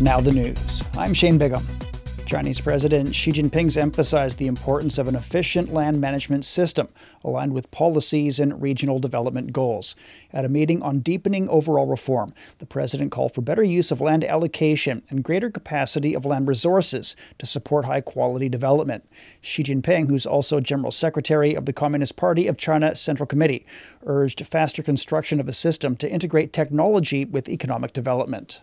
Now the news. I'm Shane Bigham. Chinese President Xi Jinping's emphasized the importance of an efficient land management system aligned with policies and regional development goals. At a meeting on deepening overall reform, the president called for better use of land allocation and greater capacity of land resources to support high quality development. Xi Jinping, who's also General Secretary of the Communist Party of China Central Committee, urged faster construction of a system to integrate technology with economic development.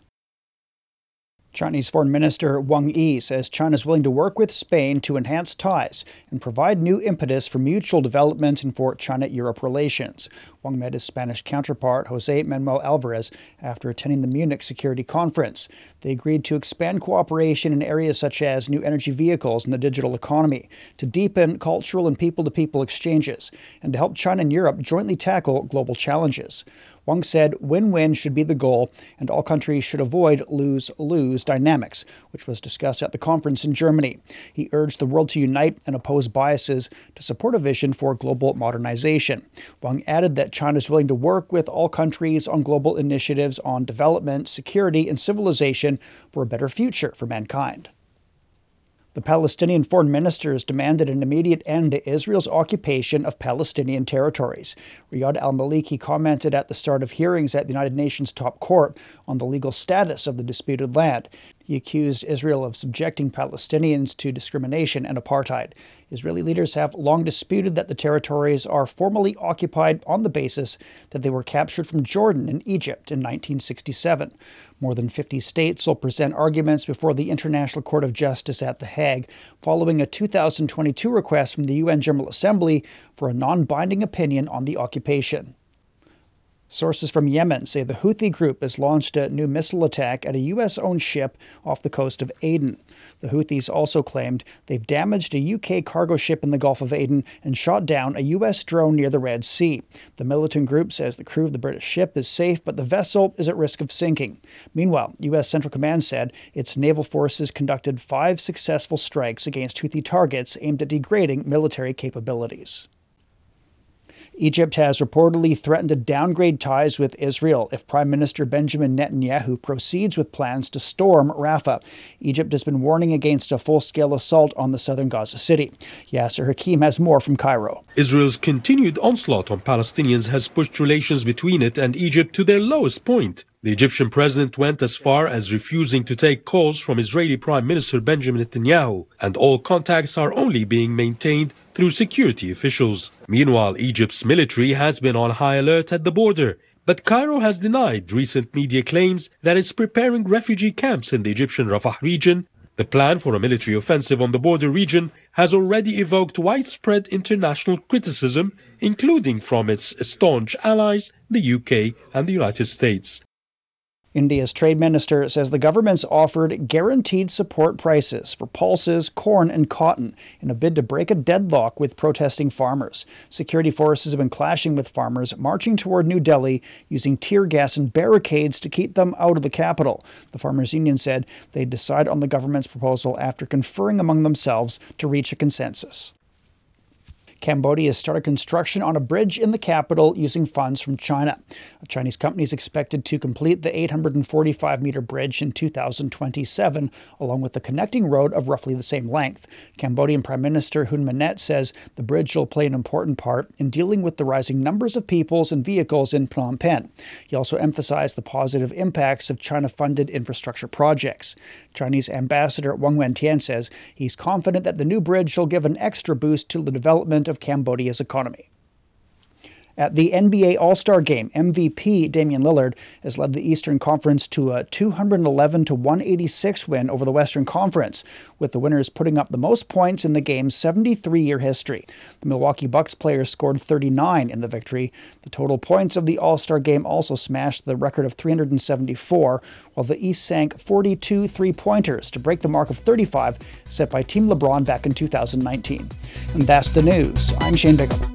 Chinese Foreign Minister Wang Yi says China is willing to work with Spain to enhance ties and provide new impetus for mutual development and for China Europe relations. Wang met his Spanish counterpart, Jose Manuel Albares, after attending the Munich Security Conference. They agreed to expand cooperation in areas such as new energy vehicles and the digital economy, to deepen cultural and people to people exchanges, and to help China and Europe jointly tackle global challenges. Wang said win win should be the goal, and all countries should avoid lose lose dynamics, which was discussed at the conference in Germany. He urged the world to unite and oppose biases to support a vision for global modernization. Wang added that China is willing to work with all countries on global initiatives on development, security, and civilization for a better future for mankind. The Palestinian foreign ministers demanded an immediate end to Israel's occupation of Palestinian territories. Riyad al Maliki commented at the start of hearings at the United Nations top court on the legal status of the disputed land. He accused Israel of subjecting Palestinians to discrimination and apartheid. Israeli leaders have long disputed that the territories are formally occupied on the basis that they were captured from Jordan and Egypt in 1967. More than 50 states will present arguments before the International Court of Justice at The Hague following a 2022 request from the UN General Assembly for a non binding opinion on the occupation. Sources from Yemen say the Houthi group has launched a new missile attack at a U.S. owned ship off the coast of Aden. The Houthis also claimed they've damaged a UK cargo ship in the Gulf of Aden and shot down a U.S. drone near the Red Sea. The militant group says the crew of the British ship is safe, but the vessel is at risk of sinking. Meanwhile, U.S. Central Command said its naval forces conducted five successful strikes against Houthi targets aimed at degrading military capabilities. Egypt has reportedly threatened to downgrade ties with Israel if Prime Minister Benjamin Netanyahu proceeds with plans to storm Rafah. Egypt has been warning against a full scale assault on the southern Gaza city. Yasser Hakim has more from Cairo. Israel's continued onslaught on Palestinians has pushed relations between it and Egypt to their lowest point. The Egyptian president went as far as refusing to take calls from Israeli Prime Minister Benjamin Netanyahu, and all contacts are only being maintained through security officials. Meanwhile, Egypt's military has been on high alert at the border, but Cairo has denied recent media claims that it's preparing refugee camps in the Egyptian Rafah region. The plan for a military offensive on the border region has already evoked widespread international criticism, including from its staunch allies, the UK and the United States. India's trade minister says the government's offered guaranteed support prices for pulses, corn, and cotton in a bid to break a deadlock with protesting farmers. Security forces have been clashing with farmers, marching toward New Delhi using tear gas and barricades to keep them out of the capital. The Farmers Union said they'd decide on the government's proposal after conferring among themselves to reach a consensus. Cambodia has started construction on a bridge in the capital using funds from China. A Chinese company is expected to complete the 845 meter bridge in 2027, along with the connecting road of roughly the same length. Cambodian Prime Minister Hun Manet says the bridge will play an important part in dealing with the rising numbers of peoples and vehicles in Phnom Penh. He also emphasized the positive impacts of China funded infrastructure projects. Chinese Ambassador Wang Wentian says he's confident that the new bridge will give an extra boost to the development of of Cambodia's economy. At the NBA All Star Game, MVP Damian Lillard has led the Eastern Conference to a 211 to 186 win over the Western Conference, with the winners putting up the most points in the game's 73 year history. The Milwaukee Bucks players scored 39 in the victory. The total points of the All Star Game also smashed the record of 374, while the East sank 42 three pointers to break the mark of 35 set by Team LeBron back in 2019. And that's the news. I'm Shane Bigham.